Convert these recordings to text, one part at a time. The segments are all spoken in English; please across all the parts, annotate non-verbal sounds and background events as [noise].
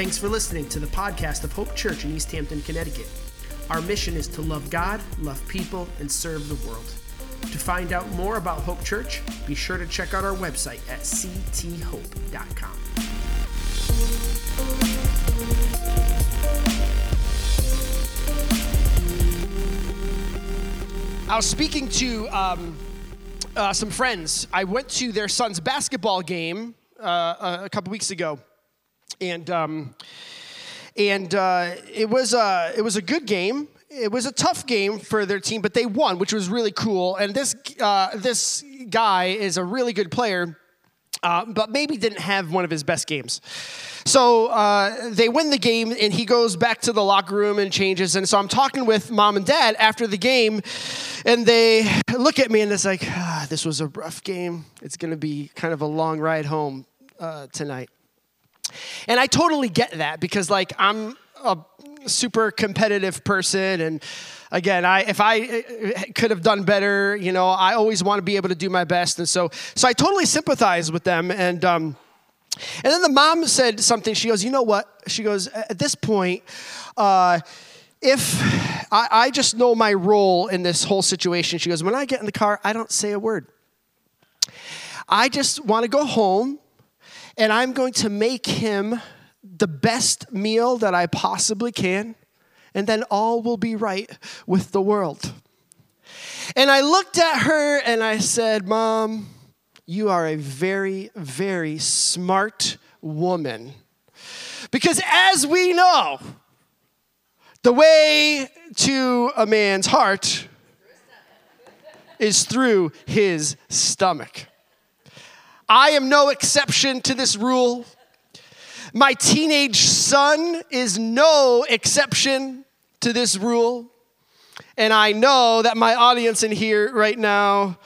Thanks for listening to the podcast of Hope Church in East Hampton, Connecticut. Our mission is to love God, love people, and serve the world. To find out more about Hope Church, be sure to check out our website at cthope.com. I was speaking to um, uh, some friends. I went to their son's basketball game uh, a couple weeks ago, and um, and uh, it was a it was a good game. It was a tough game for their team, but they won, which was really cool. And this uh, this guy is a really good player. Uh, but maybe didn't have one of his best games. So uh, they win the game, and he goes back to the locker room and changes. And so I'm talking with mom and dad after the game, and they look at me and it's like, ah, this was a rough game. It's going to be kind of a long ride home uh, tonight. And I totally get that because, like, I'm a super competitive person. And again i if i uh, could have done better you know i always want to be able to do my best. And so so i totally sympathize with them. And um and then the mom said something. She goes you know what? She goes at this point uh if I, I just know my role in this whole situation. She goes when i get in the car i don't say a word. I just want to go home and i'm going to make him the best meal that I possibly can, and then all will be right with the world. And I looked at her and I said, Mom, you are a very, very smart woman. Because as we know, the way to a man's heart is through his stomach. I am no exception to this rule. My teenage son is no exception to this rule. And I know that my audience in here right now,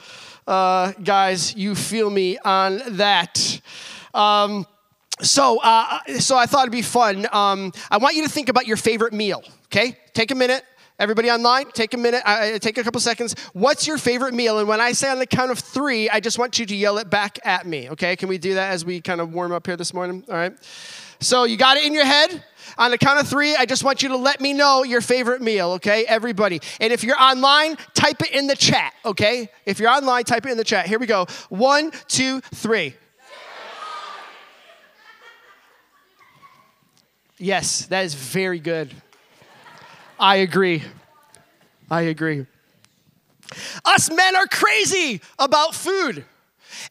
uh, guys, you feel me on that. Um, so, uh, so I thought it'd be fun. Um, I want you to think about your favorite meal. Okay, take a minute. Everybody online, take a minute, uh, take a couple seconds. What's your favorite meal? And when I say on the count of three, I just want you to yell it back at me. Okay, can we do that as we kind of warm up here this morning? All right. So you got it in your head? On the count of three, I just want you to let me know your favorite meal, okay? Everybody. And if you're online, type it in the chat, okay? If you're online, type it in the chat. Here we go. One, two, three. Yes, that is very good. I agree. I agree. Us men are crazy about food.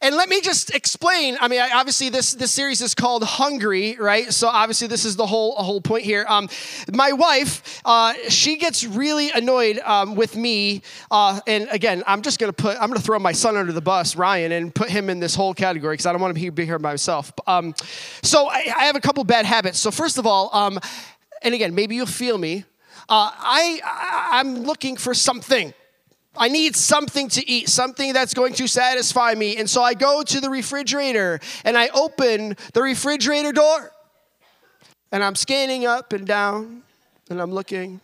And let me just explain. I mean, obviously, this, this series is called Hungry, right? So obviously, this is the whole whole point here. Um, my wife, uh, she gets really annoyed um, with me. Uh, and again, I'm just gonna put I'm gonna throw my son under the bus, Ryan, and put him in this whole category because I don't want him to be here by myself. Um, so I, I, have a couple bad habits. So first of all, um, and again, maybe you'll feel me. Uh, I, I I'm looking for something. I need something to eat, something that's going to satisfy me. And so I go to the refrigerator and I open the refrigerator door. And I'm scanning up and down and I'm looking.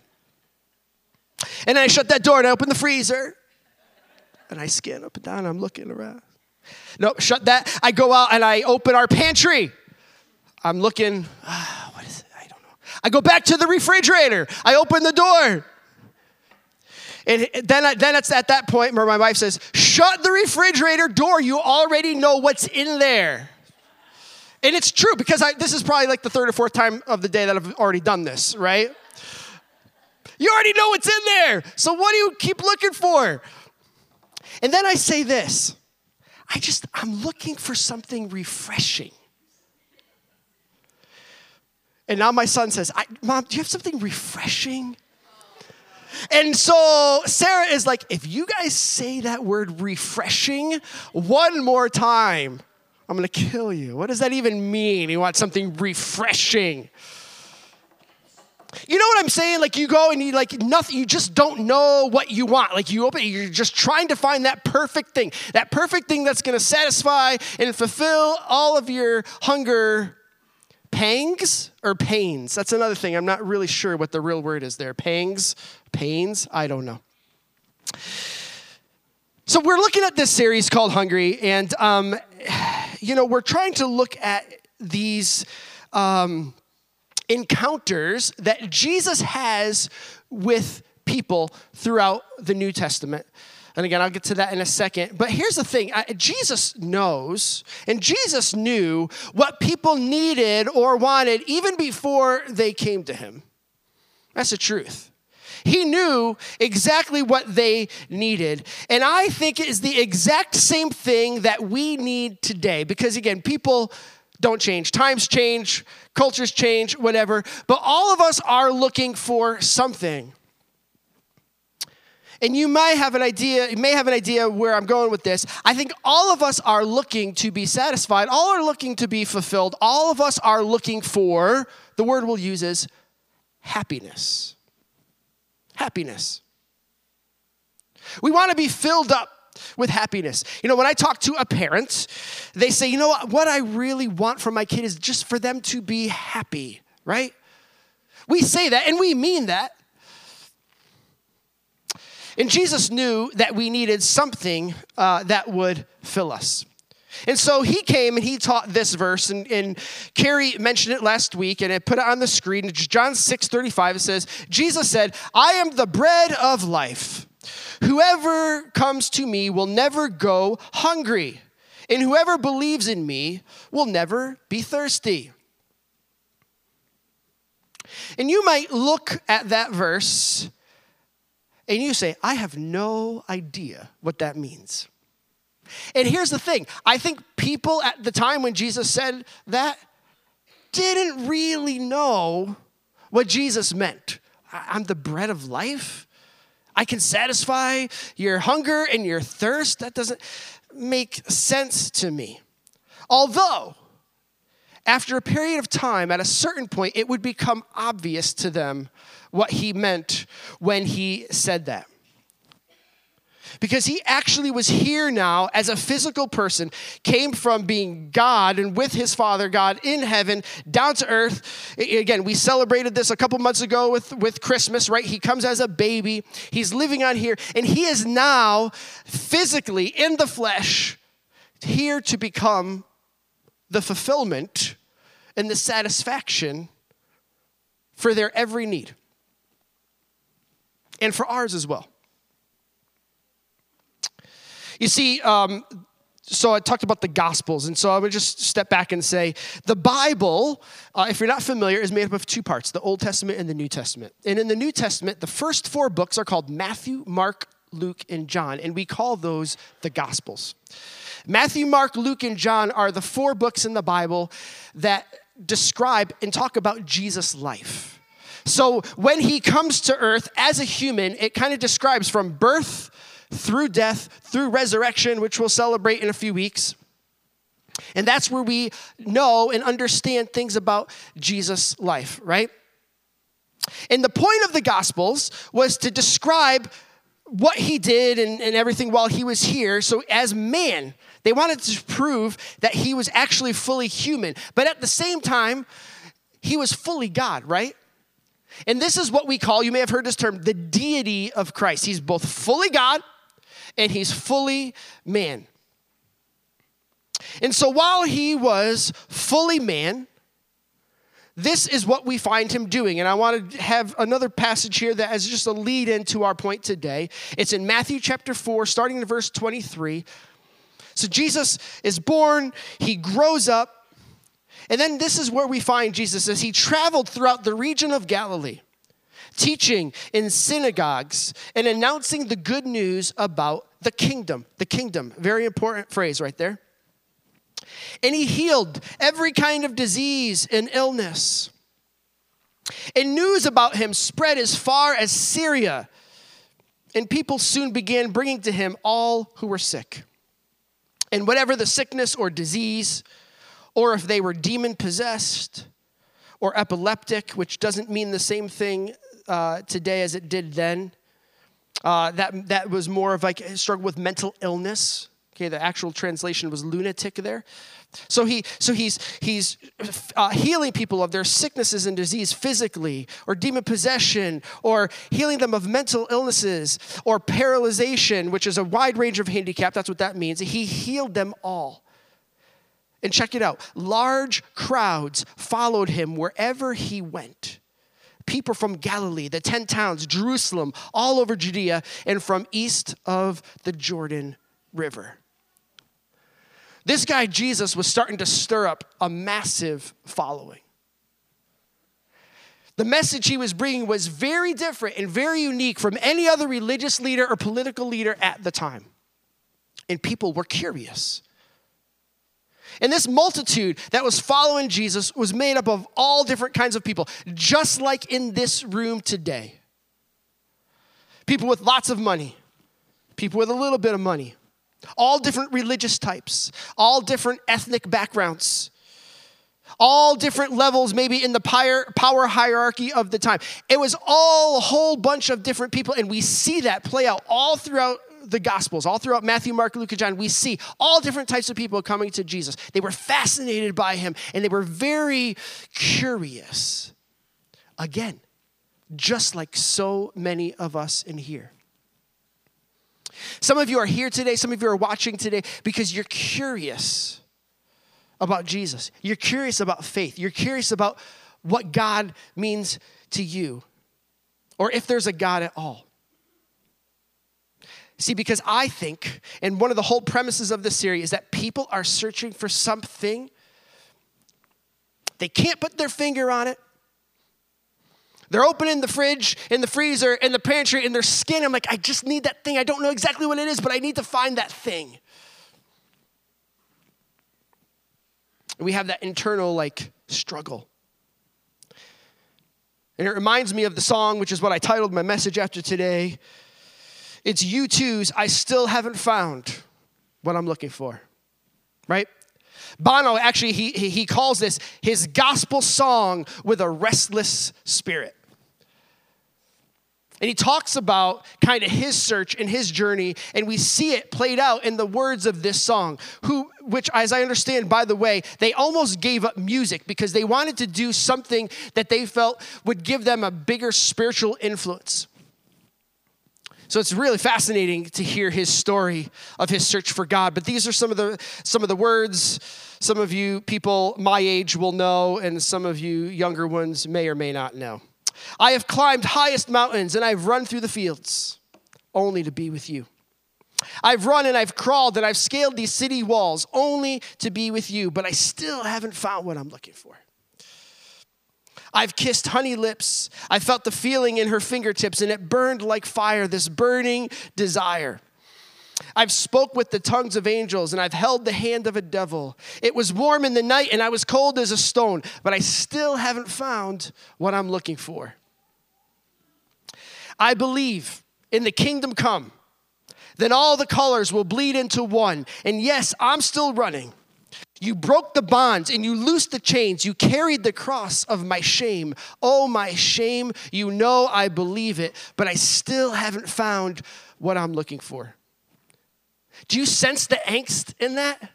And I shut that door and I open the freezer. And I scan up and down. I'm looking around. No, shut that. I go out and I open our pantry. I'm looking. Ah, what is it? I don't know. I go back to the refrigerator. I open the door. And then, then it's at that point where my wife says, Shut the refrigerator door. You already know what's in there. And it's true because I, this is probably like the third or fourth time of the day that I've already done this, right? You already know what's in there. So what do you keep looking for? And then I say this I just, I'm looking for something refreshing. And now my son says, Mom, do you have something refreshing? And so Sarah is like, if you guys say that word refreshing one more time, I'm gonna kill you. What does that even mean? You want something refreshing. You know what I'm saying? Like you go and you like nothing, you just don't know what you want. Like you open, you're just trying to find that perfect thing, that perfect thing that's gonna satisfy and fulfill all of your hunger pangs or pains. That's another thing. I'm not really sure what the real word is there. Pangs, pains, I don't know. So we're looking at this series called Hungry, and um, you know we're trying to look at these um, encounters that Jesus has with people throughout the New Testament. And again, I'll get to that in a second. But here's the thing Jesus knows, and Jesus knew what people needed or wanted even before they came to him. That's the truth. He knew exactly what they needed. And I think it is the exact same thing that we need today. Because again, people don't change, times change, cultures change, whatever. But all of us are looking for something. And you may have an idea, you may have an idea where I'm going with this. I think all of us are looking to be satisfied, all are looking to be fulfilled. All of us are looking for, the word we'll use is happiness. Happiness. We want to be filled up with happiness. You know, when I talk to a parent, they say, you know what, what I really want from my kid is just for them to be happy, right? We say that and we mean that. And Jesus knew that we needed something uh, that would fill us. And so he came and he taught this verse, and, and Carrie mentioned it last week, and I put it on the screen. It's John 6 35. It says, Jesus said, I am the bread of life. Whoever comes to me will never go hungry, and whoever believes in me will never be thirsty. And you might look at that verse and you say, I have no idea what that means. And here's the thing I think people at the time when Jesus said that didn't really know what Jesus meant. I'm the bread of life. I can satisfy your hunger and your thirst. That doesn't make sense to me. Although, after a period of time, at a certain point, it would become obvious to them what he meant when he said that. Because he actually was here now as a physical person, came from being God and with his Father, God in heaven, down to earth. Again, we celebrated this a couple months ago with, with Christmas, right? He comes as a baby, he's living on here, and he is now physically in the flesh here to become the fulfillment and the satisfaction for their every need and for ours as well. You see, um, so I talked about the Gospels, and so I would just step back and say the Bible, uh, if you're not familiar, is made up of two parts the Old Testament and the New Testament. And in the New Testament, the first four books are called Matthew, Mark, Luke, and John, and we call those the Gospels. Matthew, Mark, Luke, and John are the four books in the Bible that describe and talk about Jesus' life. So when he comes to earth as a human, it kind of describes from birth through death, through resurrection, which we'll celebrate in a few weeks. And that's where we know and understand things about Jesus' life, right? And the point of the Gospels was to describe what he did and, and everything while he was here. So, as man, they wanted to prove that he was actually fully human. But at the same time, he was fully God, right? And this is what we call, you may have heard this term, the deity of Christ. He's both fully God and he's fully man. And so while he was fully man, this is what we find him doing. And I want to have another passage here that is just a lead into our point today. It's in Matthew chapter 4, starting in verse 23. So Jesus is born, he grows up, and then this is where we find Jesus as he traveled throughout the region of Galilee, teaching in synagogues and announcing the good news about the kingdom. The kingdom, very important phrase right there. And he healed every kind of disease and illness. And news about him spread as far as Syria. And people soon began bringing to him all who were sick. And whatever the sickness or disease, or if they were demon possessed or epileptic, which doesn't mean the same thing uh, today as it did then. Uh, that, that was more of like a struggle with mental illness. Okay, the actual translation was lunatic there. So he, so he's he's uh, healing people of their sicknesses and disease physically, or demon possession, or healing them of mental illnesses, or paralyzation, which is a wide range of handicap. That's what that means. He healed them all. And check it out large crowds followed him wherever he went. People from Galilee, the 10 towns, Jerusalem, all over Judea, and from east of the Jordan River. This guy, Jesus, was starting to stir up a massive following. The message he was bringing was very different and very unique from any other religious leader or political leader at the time. And people were curious. And this multitude that was following Jesus was made up of all different kinds of people, just like in this room today. People with lots of money, people with a little bit of money, all different religious types, all different ethnic backgrounds, all different levels, maybe in the power hierarchy of the time. It was all a whole bunch of different people, and we see that play out all throughout the Gospels, all throughout Matthew, Mark, Luke, and John, we see all different types of people coming to Jesus. They were fascinated by him and they were very curious. Again, just like so many of us in here. Some of you are here today, some of you are watching today because you're curious about Jesus. You're curious about faith. You're curious about what God means to you, or if there's a God at all. See, because I think, and one of the whole premises of this series is that people are searching for something. They can't put their finger on it. They're opening the fridge, in the freezer, in the pantry, in their skin. I'm like, I just need that thing. I don't know exactly what it is, but I need to find that thing. we have that internal, like, struggle. And it reminds me of the song, which is what I titled my message after today. It's U2's I Still Haven't Found What I'm Looking For, right? Bono actually, he, he calls this his gospel song with a restless spirit. And he talks about kind of his search and his journey, and we see it played out in the words of this song, who, which, as I understand, by the way, they almost gave up music because they wanted to do something that they felt would give them a bigger spiritual influence. So it's really fascinating to hear his story of his search for God. But these are some of the some of the words some of you people my age will know, and some of you younger ones may or may not know. I have climbed highest mountains and I've run through the fields only to be with you. I've run and I've crawled and I've scaled these city walls only to be with you, but I still haven't found what I'm looking for. I've kissed honey lips. I felt the feeling in her fingertips, and it burned like fire, this burning desire. I've spoke with the tongues of angels, and I've held the hand of a devil. It was warm in the night, and I was cold as a stone, but I still haven't found what I'm looking for. I believe in the kingdom come, then all the colors will bleed into one. And yes, I'm still running. You broke the bonds and you loosed the chains. You carried the cross of my shame. Oh, my shame. You know I believe it, but I still haven't found what I'm looking for. Do you sense the angst in that?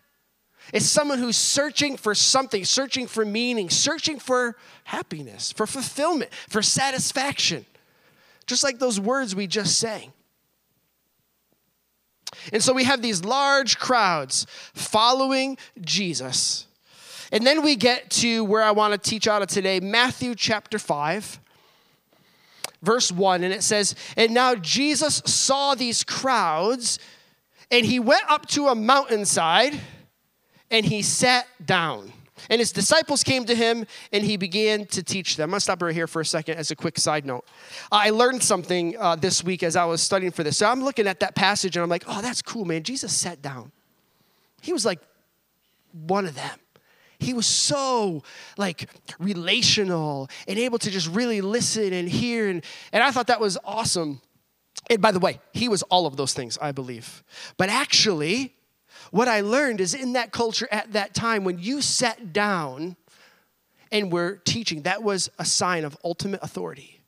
It's someone who's searching for something, searching for meaning, searching for happiness, for fulfillment, for satisfaction. Just like those words we just sang. And so we have these large crowds following Jesus. And then we get to where I want to teach out of today Matthew chapter 5, verse 1. And it says, And now Jesus saw these crowds, and he went up to a mountainside, and he sat down. And his disciples came to him and he began to teach them. I'm gonna stop right here for a second as a quick side note. I learned something uh, this week as I was studying for this. So I'm looking at that passage and I'm like, oh, that's cool, man. Jesus sat down. He was like one of them. He was so like relational and able to just really listen and hear. And, and I thought that was awesome. And by the way, he was all of those things, I believe. But actually, what I learned is in that culture at that time, when you sat down and were teaching, that was a sign of ultimate authority.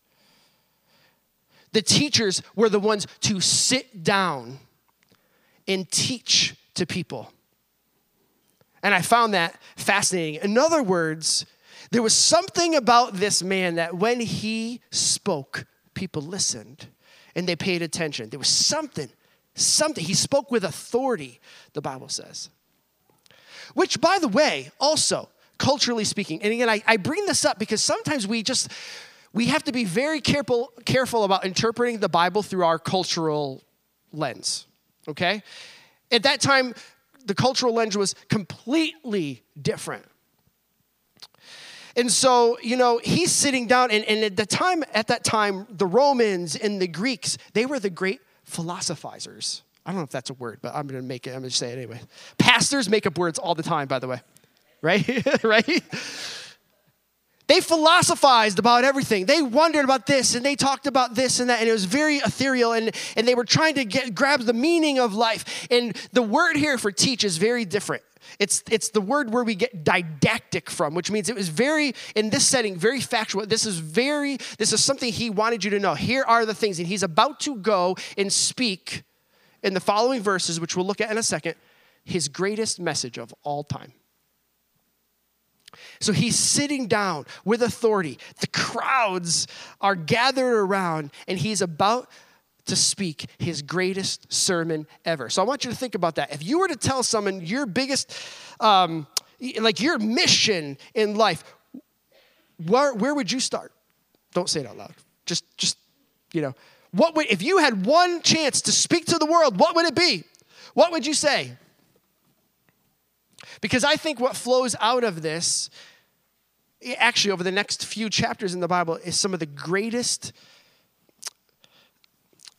The teachers were the ones to sit down and teach to people. And I found that fascinating. In other words, there was something about this man that when he spoke, people listened and they paid attention. There was something something. He spoke with authority, the Bible says. Which, by the way, also, culturally speaking, and again, I, I bring this up because sometimes we just, we have to be very careful, careful about interpreting the Bible through our cultural lens, okay? At that time, the cultural lens was completely different. And so, you know, he's sitting down, and, and at the time, at that time, the Romans and the Greeks, they were the great philosophizers. I don't know if that's a word, but I'm gonna make it, I'm gonna say it anyway. Pastors make up words all the time, by the way. Right? [laughs] right? They philosophized about everything. They wondered about this and they talked about this and that, and it was very ethereal, and, and they were trying to get grab the meaning of life. And the word here for teach is very different. It's, it's the word where we get didactic from, which means it was very, in this setting, very factual. This is very, this is something he wanted you to know. Here are the things. And he's about to go and speak in the following verses, which we'll look at in a second, his greatest message of all time. So he's sitting down with authority. The crowds are gathered around, and he's about to speak his greatest sermon ever. So I want you to think about that. If you were to tell someone your biggest, um, like your mission in life, where, where would you start? Don't say it out loud. Just, just, you know, what would, if you had one chance to speak to the world, what would it be? What would you say? Because I think what flows out of this, actually, over the next few chapters in the Bible, is some of the greatest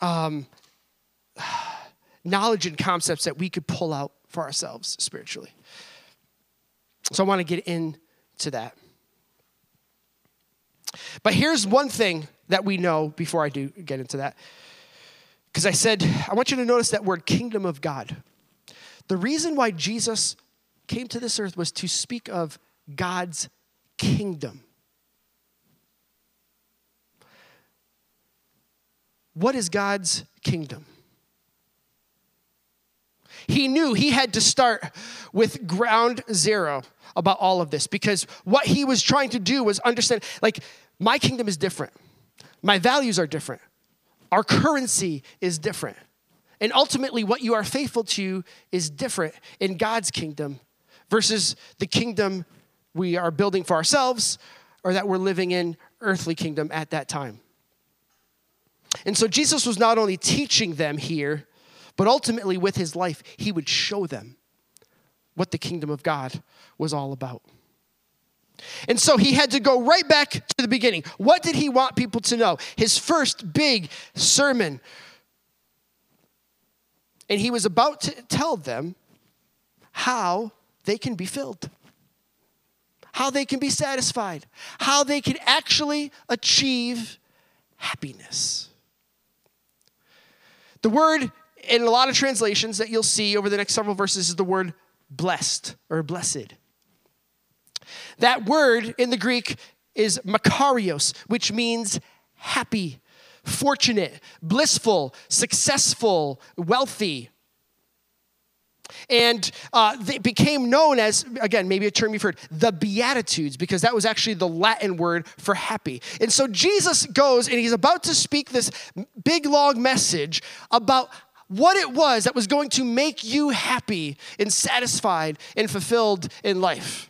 um, [sighs] knowledge and concepts that we could pull out for ourselves spiritually. So I want to get into that. But here's one thing that we know before I do get into that. Because I said, I want you to notice that word kingdom of God. The reason why Jesus came to this earth was to speak of God's kingdom. What is God's kingdom? He knew he had to start with ground zero about all of this because what he was trying to do was understand like, my kingdom is different, my values are different, our currency is different. And ultimately, what you are faithful to is different in God's kingdom versus the kingdom we are building for ourselves or that we're living in earthly kingdom at that time. And so Jesus was not only teaching them here, but ultimately with his life, he would show them what the kingdom of God was all about. And so he had to go right back to the beginning. What did he want people to know? His first big sermon. And he was about to tell them how they can be filled, how they can be satisfied, how they can actually achieve happiness. The word in a lot of translations that you'll see over the next several verses is the word blessed or blessed. That word in the Greek is makarios, which means happy, fortunate, blissful, successful, wealthy. And uh, they became known as, again, maybe a term you've heard, the Beatitudes, because that was actually the Latin word for happy. And so Jesus goes and he's about to speak this big, long message about what it was that was going to make you happy and satisfied and fulfilled in life.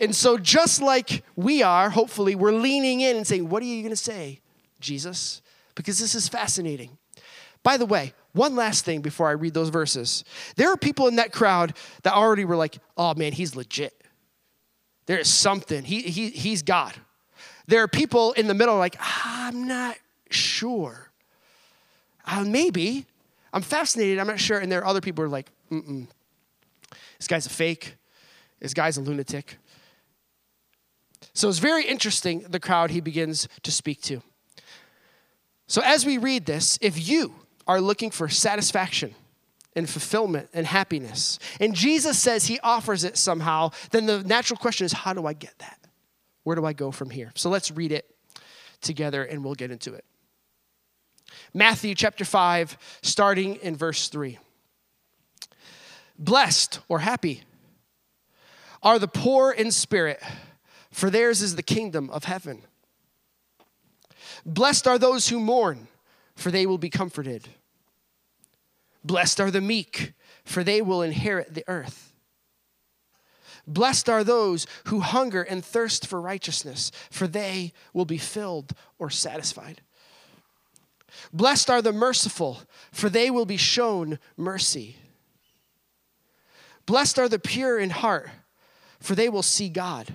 And so, just like we are, hopefully, we're leaning in and saying, What are you going to say, Jesus? Because this is fascinating. By the way, one last thing before I read those verses. There are people in that crowd that already were like, oh man, he's legit. There is something. He, he, he's God. There are people in the middle like, I'm not sure. Uh, maybe. I'm fascinated. I'm not sure. And there are other people who are like, mm-mm. This guy's a fake. This guy's a lunatic. So it's very interesting the crowd he begins to speak to. So as we read this, if you are looking for satisfaction and fulfillment and happiness, and Jesus says he offers it somehow, then the natural question is how do I get that? Where do I go from here? So let's read it together and we'll get into it. Matthew chapter 5, starting in verse 3. Blessed or happy are the poor in spirit, for theirs is the kingdom of heaven. Blessed are those who mourn for they will be comforted. Blessed are the meek, for they will inherit the earth. Blessed are those who hunger and thirst for righteousness, for they will be filled or satisfied. Blessed are the merciful, for they will be shown mercy. Blessed are the pure in heart, for they will see God.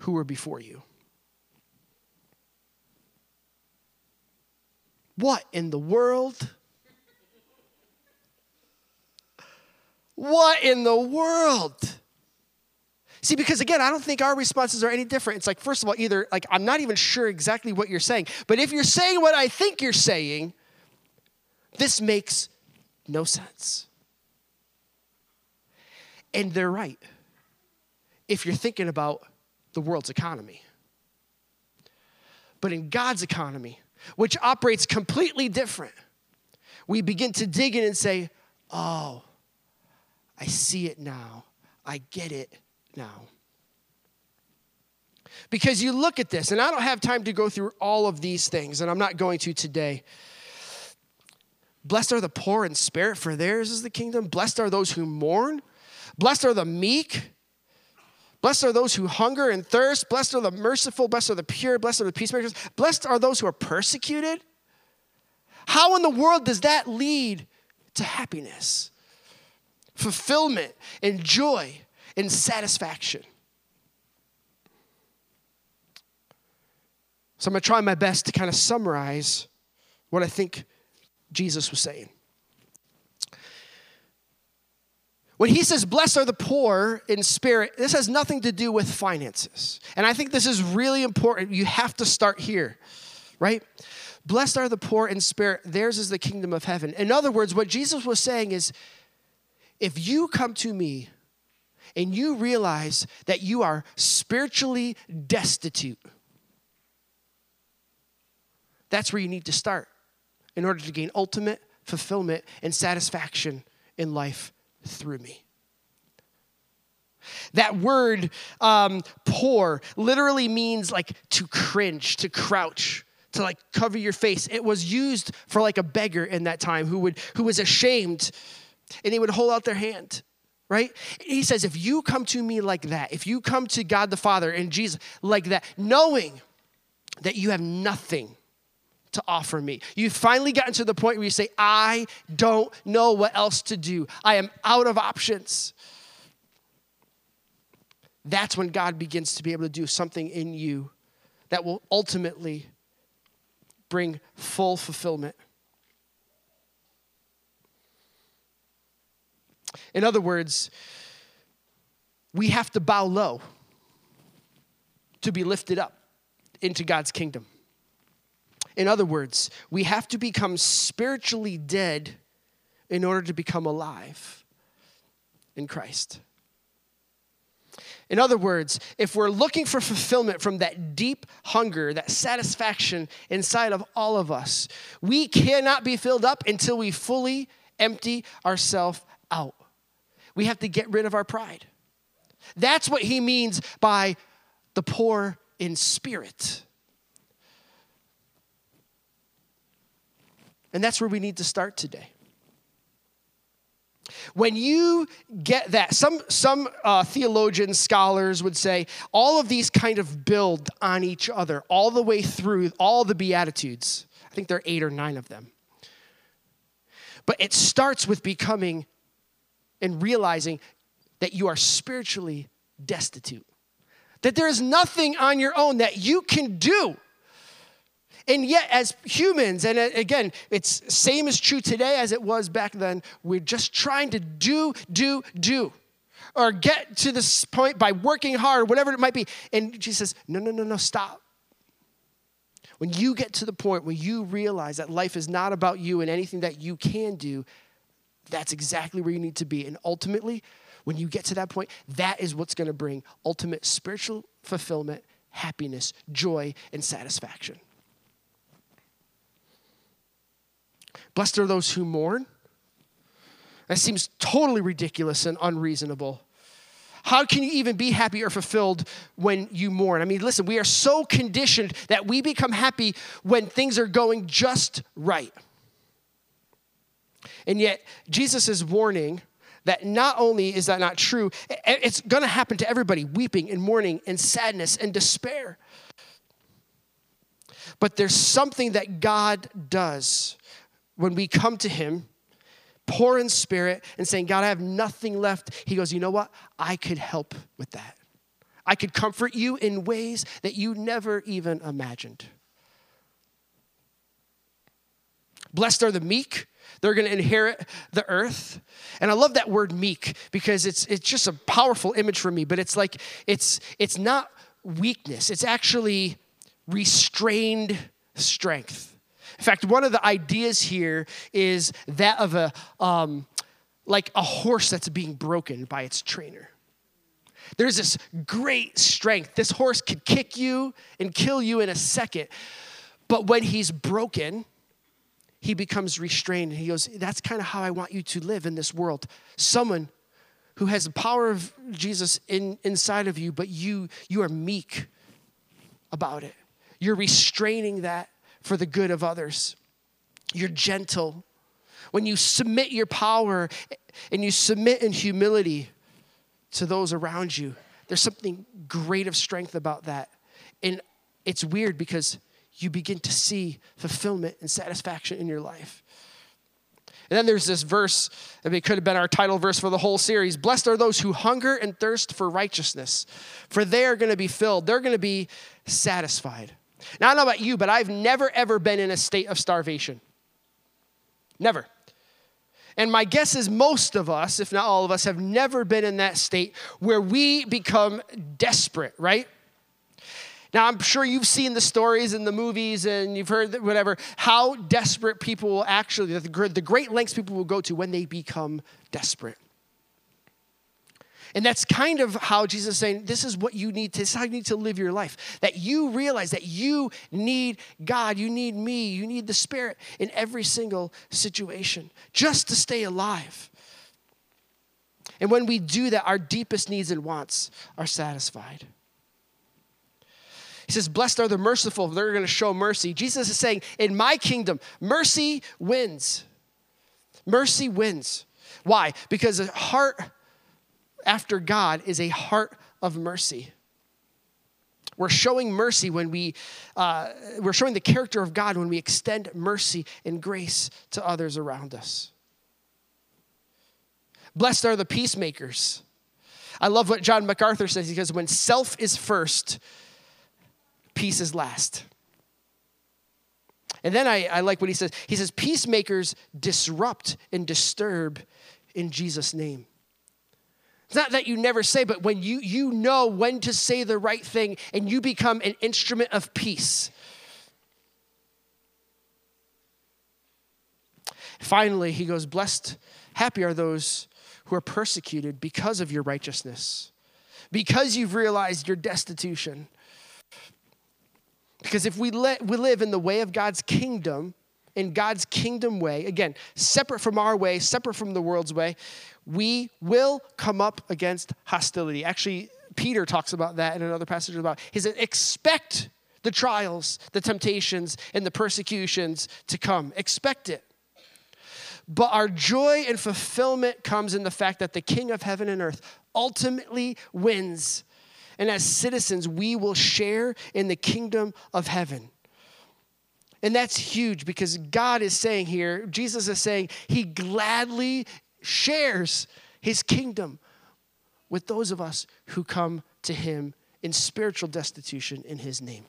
who were before you. What in the world? What in the world? See, because again, I don't think our responses are any different. It's like, first of all, either, like, I'm not even sure exactly what you're saying, but if you're saying what I think you're saying, this makes no sense. And they're right if you're thinking about the world's economy. But in God's economy, which operates completely different, we begin to dig in and say, oh, I see it now. I get it now. Because you look at this, and I don't have time to go through all of these things, and I'm not going to today. Blessed are the poor in spirit, for theirs is the kingdom. Blessed are those who mourn. Blessed are the meek. Blessed are those who hunger and thirst. Blessed are the merciful. Blessed are the pure. Blessed are the peacemakers. Blessed are those who are persecuted. How in the world does that lead to happiness? fulfillment and joy and satisfaction. So I'm going to try my best to kind of summarize what I think Jesus was saying. When he says, Blessed are the poor in spirit, this has nothing to do with finances. And I think this is really important. You have to start here, right? Blessed are the poor in spirit, theirs is the kingdom of heaven. In other words, what Jesus was saying is, if you come to me and you realize that you are spiritually destitute, that's where you need to start in order to gain ultimate fulfillment and satisfaction in life through me. That word um, poor literally means like to cringe, to crouch, to like cover your face. It was used for like a beggar in that time who would who was ashamed and they would hold out their hand right? He says, if you come to me like that, if you come to God the Father and Jesus like that, knowing that you have nothing to offer me, you've finally gotten to the point where you say, I don't know what else to do, I am out of options. That's when God begins to be able to do something in you that will ultimately bring full fulfillment. In other words, we have to bow low to be lifted up into God's kingdom. In other words, we have to become spiritually dead in order to become alive in Christ. In other words, if we're looking for fulfillment from that deep hunger, that satisfaction inside of all of us, we cannot be filled up until we fully empty ourselves out. We have to get rid of our pride. That's what he means by the poor in spirit. And that's where we need to start today. When you get that, some, some uh, theologians, scholars would say all of these kind of build on each other all the way through all the Beatitudes. I think there are eight or nine of them. But it starts with becoming and realizing that you are spiritually destitute. That there is nothing on your own that you can do. And yet, as humans, and uh, again, it's same as true today as it was back then, we're just trying to do, do, do. Or get to this point by working hard, whatever it might be. And Jesus says, no, no, no, no, stop. When you get to the point where you realize that life is not about you and anything that you can do, that's exactly where you need to be. And ultimately, when you get to that point, that is what's going to bring ultimate spiritual fulfillment, happiness, joy, and satisfaction. Blessed are those who mourn. That seems totally ridiculous and unreasonable. How can you even be happy or fulfilled when you mourn? I mean, listen, we are so conditioned that we become happy when things are going just right. And yet, Jesus is warning that not only is that not true, it's going to happen to everybody weeping and mourning and sadness and despair. But there's something that God does when we come to Him, poor in spirit, and saying, God, I have nothing left. He goes, You know what? I could help with that. I could comfort you in ways that you never even imagined. Blessed are the meek, they're going to inherit the earth. And I love that word meek because it's it's just a powerful image for me, but it's like it's it's not weakness. It's actually restrained strength. In fact, one of the ideas here is that of a um, like a horse that's being broken by its trainer. There's this great strength. This horse could kick you and kill you in a second. But when he's broken, he becomes restrained. And He goes, That's kind of how I want you to live in this world. Someone who has the power of Jesus in, inside of you, but you, you are meek about it. You're restraining that for the good of others. You're gentle. When you submit your power and you submit in humility to those around you, there's something great of strength about that. And it's weird because you begin to see fulfillment and satisfaction in your life. And then there's this verse, I mean, it could have been our title verse for the whole series Blessed are those who hunger and thirst for righteousness, for they are going to be filled, they're going to be satisfied. Now, I don't know about you, but I've never, ever been in a state of starvation. Never. And my guess is most of us, if not all of us, have never been in that state where we become desperate, right? Now, I'm sure you've seen the stories in the movies and you've heard whatever, how desperate people will actually, the great lengths people will go to when they become desperate. And that's kind of how Jesus is saying, this is what you need to, this is how you need to live your life. That you realize that you need God, you need me, you need the Spirit in every single situation just to stay alive. And when we do that, our deepest needs and wants are satisfied. He says, Blessed are the merciful, they're going to show mercy. Jesus is saying, In my kingdom, mercy wins. Mercy wins. Why? Because a heart after God is a heart of mercy. We're showing mercy when we, uh, we're showing the character of God when we extend mercy and grace to others around us. Blessed are the peacemakers. I love what John MacArthur says. He When self is first, peace is last. And then I, I like what he says. He says, Peacemakers disrupt and disturb in Jesus' name. It's not that you never say, but when you, you know when to say the right thing and you become an instrument of peace. Finally, he goes, Blessed, happy are those who are persecuted because of your righteousness, because you've realized your destitution, because if we, let, we live in the way of God's kingdom, in God's kingdom way, again, separate from our way, separate from the world's way, we will come up against hostility. Actually, Peter talks about that in another passage about. He said, expect the trials, the temptations, and the persecutions to come. Expect it. But our joy and fulfillment comes in the fact that the King of heaven and earth ultimately wins and as citizens, we will share in the kingdom of heaven. And that's huge because God is saying here, Jesus is saying, He gladly shares His kingdom with those of us who come to Him in spiritual destitution in His name.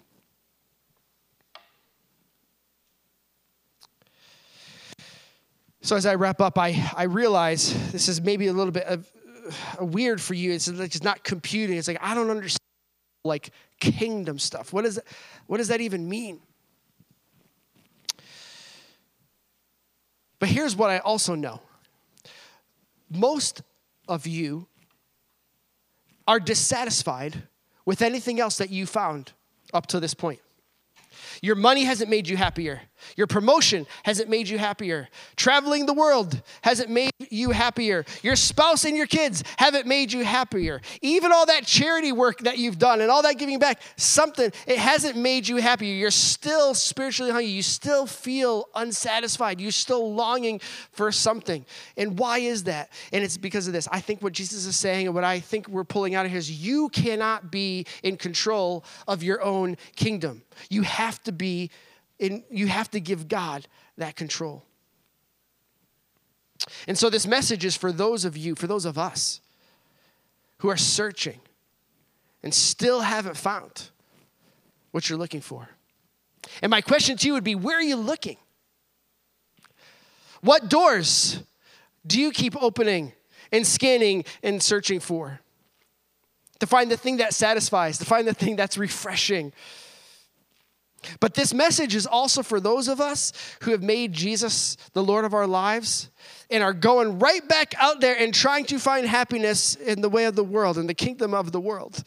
So, as I wrap up, I, I realize this is maybe a little bit of uh, weird for you. It's like it's not computing. It's like I don't understand like kingdom stuff. What that, what does that even mean? But here's what I also know most of you are dissatisfied with anything else that you found up to this point. Your money hasn't made you happier. Your promotion hasn't made you happier. Traveling the world hasn't made you happier. Your spouse and your kids haven't made you happier. Even all that charity work that you've done and all that giving back, something, it hasn't made you happier. You're still spiritually hungry. You still feel unsatisfied. You're still longing for something. And why is that? And it's because of this. I think what Jesus is saying and what I think we're pulling out of here is you cannot be in control of your own kingdom. You have to be and you have to give God that control. And so, this message is for those of you, for those of us who are searching and still haven't found what you're looking for. And my question to you would be where are you looking? What doors do you keep opening and scanning and searching for? To find the thing that satisfies, to find the thing that's refreshing, but this message is also for those of us who have made Jesus the Lord of our lives and are going right back out there and trying to find happiness in the way of the world, in the kingdom of the world.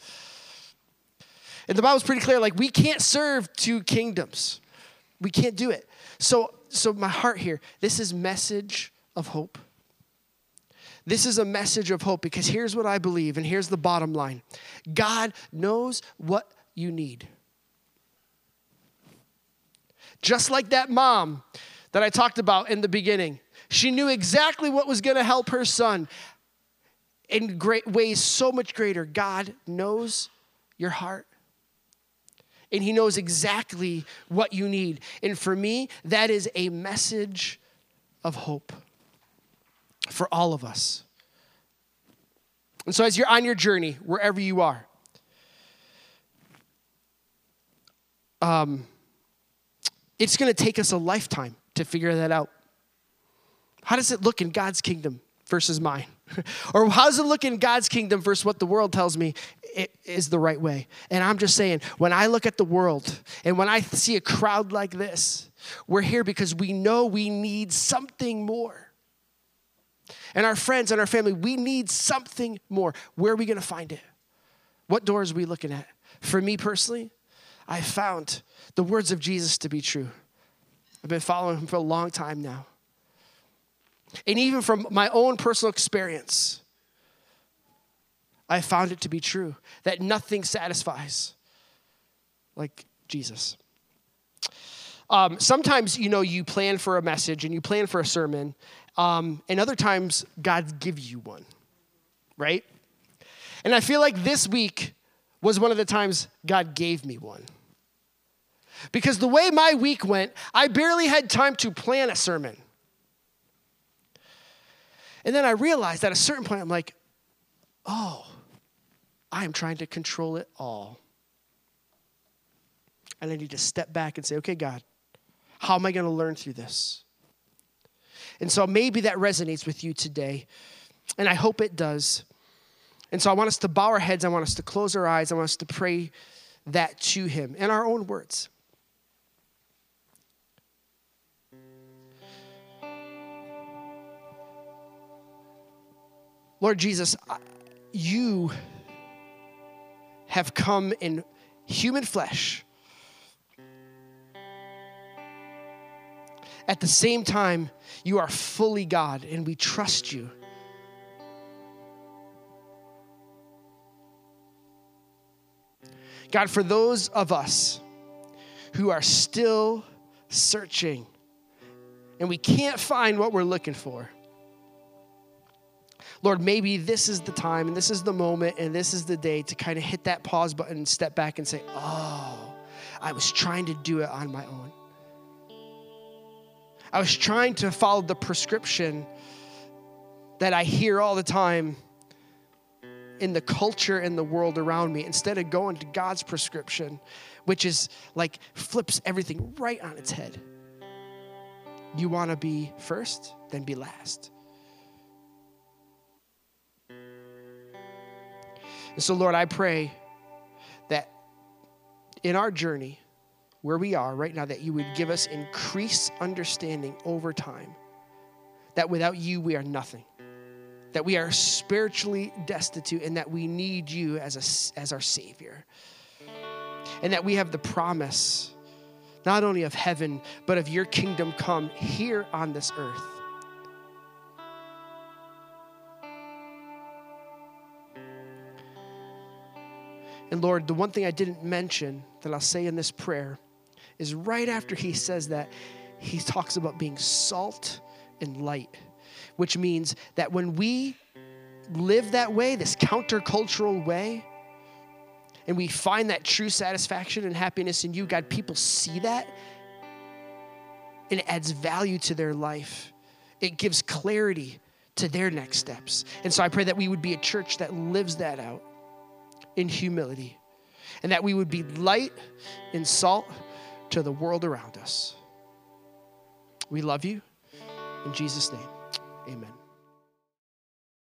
And the Bible's pretty clear like, we can't serve two kingdoms, we can't do it. So, so my heart here, this is message of hope. This is a message of hope because here's what I believe, and here's the bottom line God knows what you need. Just like that mom that I talked about in the beginning. She knew exactly what was going to help her son in great ways so much greater. God knows your heart. And he knows exactly what you need. And for me, that is a message of hope for all of us. And so, as you're on your journey, wherever you are, um, it's going to take us a lifetime to figure that out. How does it look in God's kingdom versus mine? [laughs] or how does it look in God's kingdom versus what the world tells me is the right way? And I'm just saying, when I look at the world and when I see a crowd like this, we're here because we know we need something more. And our friends and our family, we need something more. Where are we going to find it? What doors are we looking at? For me personally, I found the words of Jesus to be true. I've been following him for a long time now. And even from my own personal experience, I found it to be true that nothing satisfies like Jesus. Um, sometimes, you know, you plan for a message and you plan for a sermon, um, and other times God gives you one, right? And I feel like this week was one of the times God gave me one. Because the way my week went, I barely had time to plan a sermon. And then I realized at a certain point, I'm like, oh, I am trying to control it all. And I need to step back and say, okay, God, how am I going to learn through this? And so maybe that resonates with you today. And I hope it does. And so I want us to bow our heads. I want us to close our eyes. I want us to pray that to Him in our own words. Lord Jesus, you have come in human flesh. At the same time, you are fully God, and we trust you. God, for those of us who are still searching and we can't find what we're looking for, Lord, maybe this is the time and this is the moment and this is the day to kind of hit that pause button and step back and say, Oh, I was trying to do it on my own. I was trying to follow the prescription that I hear all the time in the culture and the world around me instead of going to God's prescription, which is like flips everything right on its head. You want to be first, then be last. And so, Lord, I pray that in our journey, where we are right now, that you would give us increased understanding over time that without you, we are nothing. that we are spiritually destitute and that we need you as, a, as our Savior. And that we have the promise, not only of heaven, but of your kingdom come here on this earth. And Lord, the one thing I didn't mention that I'll say in this prayer is right after he says that, he talks about being salt and light, which means that when we live that way, this countercultural way, and we find that true satisfaction and happiness in you, God, people see that and it adds value to their life. It gives clarity to their next steps. And so I pray that we would be a church that lives that out in humility and that we would be light and salt to the world around us. We love you. In Jesus' name.